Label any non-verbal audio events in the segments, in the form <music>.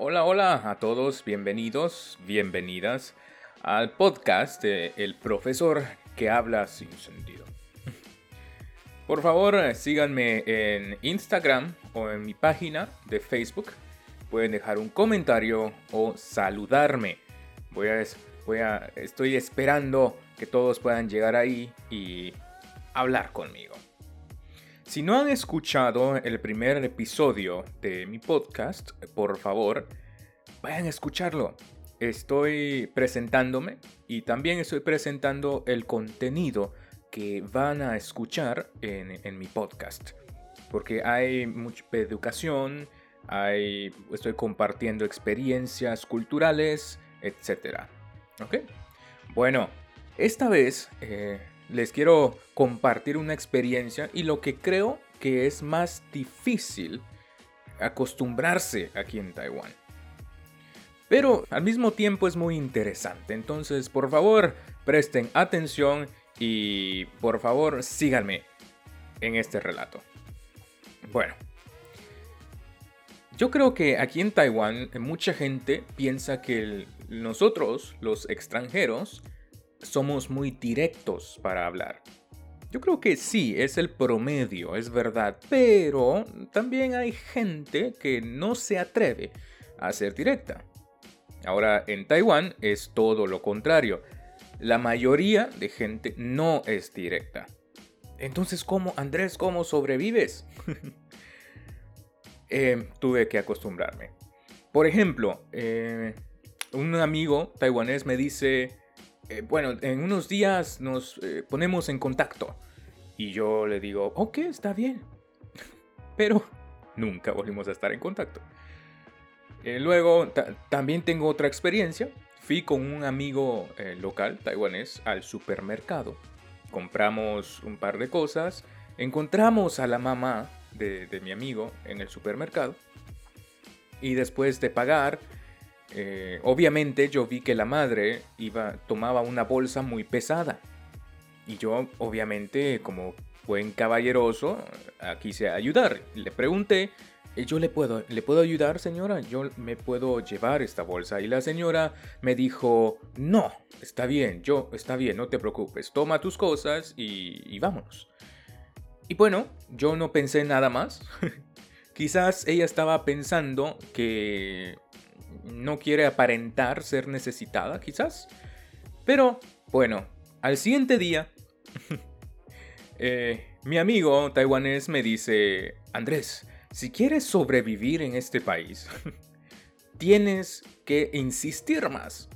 Hola, hola a todos, bienvenidos, bienvenidas al podcast de El Profesor que habla sin sentido. Por favor, síganme en Instagram o en mi página de Facebook. Pueden dejar un comentario o saludarme. Voy a, voy a, estoy esperando que todos puedan llegar ahí y hablar conmigo. Si no han escuchado el primer episodio de mi podcast, por favor, vayan a escucharlo. Estoy presentándome y también estoy presentando el contenido que van a escuchar en, mi podcast. Porque hay mucha educación, hay, estoy compartiendo experiencias culturales, etc. ¿Ok? Bueno, esta vez eh, les quiero compartir una experiencia y lo que creo que es más difícil acostumbrarse aquí en Taiwán. Pero al mismo tiempo es muy interesante, entonces por favor presten atención y por favor síganme en este relato. Bueno, yo creo que aquí en Taiwán mucha gente piensa que nosotros, los extranjeros, somos muy directos para hablar. Yo creo que sí, es el promedio, es verdad, pero también hay gente que no se atreve a ser directa. Ahora, en Taiwán es todo lo contrario. La mayoría de gente no es directa. Entonces, ¿cómo, Andrés, cómo sobrevives? <laughs> Eh, tuve que acostumbrarme. Por ejemplo, eh, un amigo taiwanés me dice, eh, bueno, en unos días nos eh, ponemos en contacto. Y yo le digo, ok, está bien. <laughs> Pero nunca volvimos a estar en contacto. Eh, luego, también tengo otra experiencia. Fui con un amigo local taiwanés al supermercado. Compramos un par de cosas. Encontramos a la mamá de, de mi amigo en el supermercado. Y después de pagar, eh, obviamente yo vi que la madre iba, tomaba una bolsa muy pesada. Y yo, obviamente, como buen caballeroso, quise ayudar. Le pregunté, eh, ¿yo le puedo, le puedo ayudar, señora? Yo me puedo llevar esta bolsa. Y la señora me dijo, no, está bien, yo, está bien, no te preocupes. Toma tus cosas y, y vámonos. Y bueno, yo no pensé nada más. <laughs> Quizás ella estaba pensando que no quiere aparentar ser necesitada, quizás. Pero, bueno, al siguiente día, <laughs> eh, mi amigo taiwanés me dice, Andrés, si quieres sobrevivir en este país, <laughs> tienes que insistir más.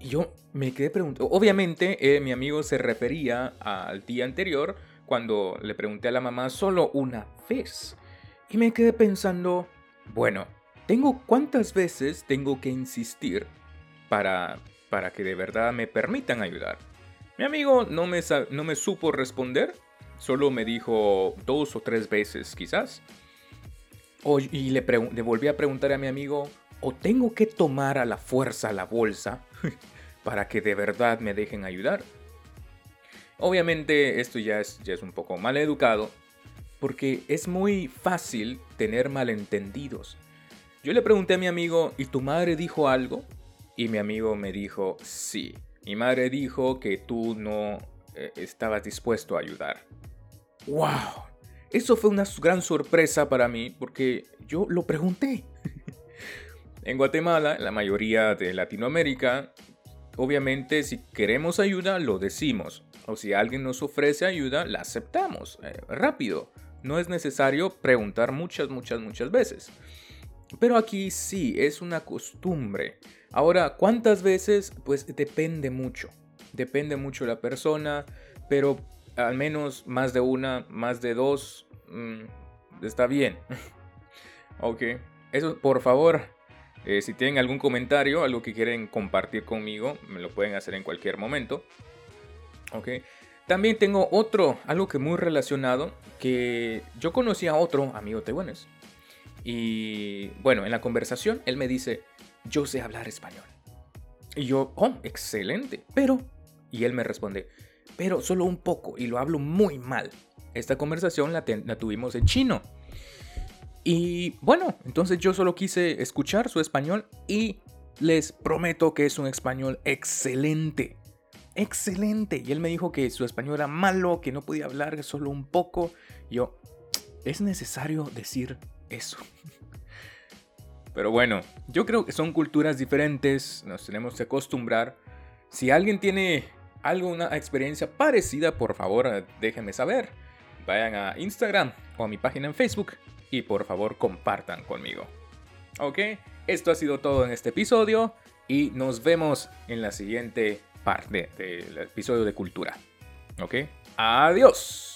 Y yo me quedé preguntando, obviamente eh, mi amigo se refería al día anterior, cuando le pregunté a la mamá solo una vez. Y me quedé pensando, bueno, tengo cuántas veces tengo que insistir para, para que de verdad me permitan ayudar. Mi amigo no me, no me supo responder, solo me dijo dos o tres veces quizás. y le, le volví a preguntar a mi amigo, ¿o tengo que tomar a la fuerza la bolsa <laughs> para que de verdad me dejen ayudar? Obviamente esto ya es, ya es un poco mal educado, porque es muy fácil tener malentendidos. Yo le pregunté a mi amigo, ¿y tu madre dijo algo? Y mi amigo me dijo, sí. Mi madre dijo que tú no eh, estabas dispuesto a ayudar. ¡Wow! Eso fue una gran sorpresa para mí porque yo lo pregunté. <laughs> en Guatemala, la mayoría de Latinoamérica, obviamente si queremos ayuda, lo decimos. O si alguien nos ofrece ayuda, la aceptamos. Eh, rápido. No es necesario preguntar muchas, muchas, muchas veces. Pero aquí sí, es una costumbre. Ahora, ¿cuántas veces? Pues depende mucho. Depende mucho la persona, pero al menos más de una, más de dos, mm, está bien. <laughs> ok, eso por favor, eh, si tienen algún comentario, algo que quieren compartir conmigo, me lo pueden hacer en cualquier momento. Ok, también tengo otro, algo que muy relacionado, que yo conocí a otro amigo taiwanés y bueno, en la conversación él me dice, yo sé hablar español. Y yo, oh, excelente. Pero, y él me responde, pero solo un poco y lo hablo muy mal. Esta conversación la, tuvimos en chino. Y bueno, entonces yo solo quise escuchar su español y les prometo que es un español excelente. Excelente. Y él me dijo que su español era malo, que no podía hablar solo un poco. Yo, es necesario decir eso. Pero bueno, yo creo que son culturas diferentes, nos tenemos que acostumbrar. Si alguien tiene alguna experiencia parecida, por favor déjenme saber. Vayan a Instagram o a mi página en Facebook y por favor compartan conmigo. Ok, esto ha sido todo en este episodio y nos vemos en la siguiente parte del episodio de cultura. Ok, adiós.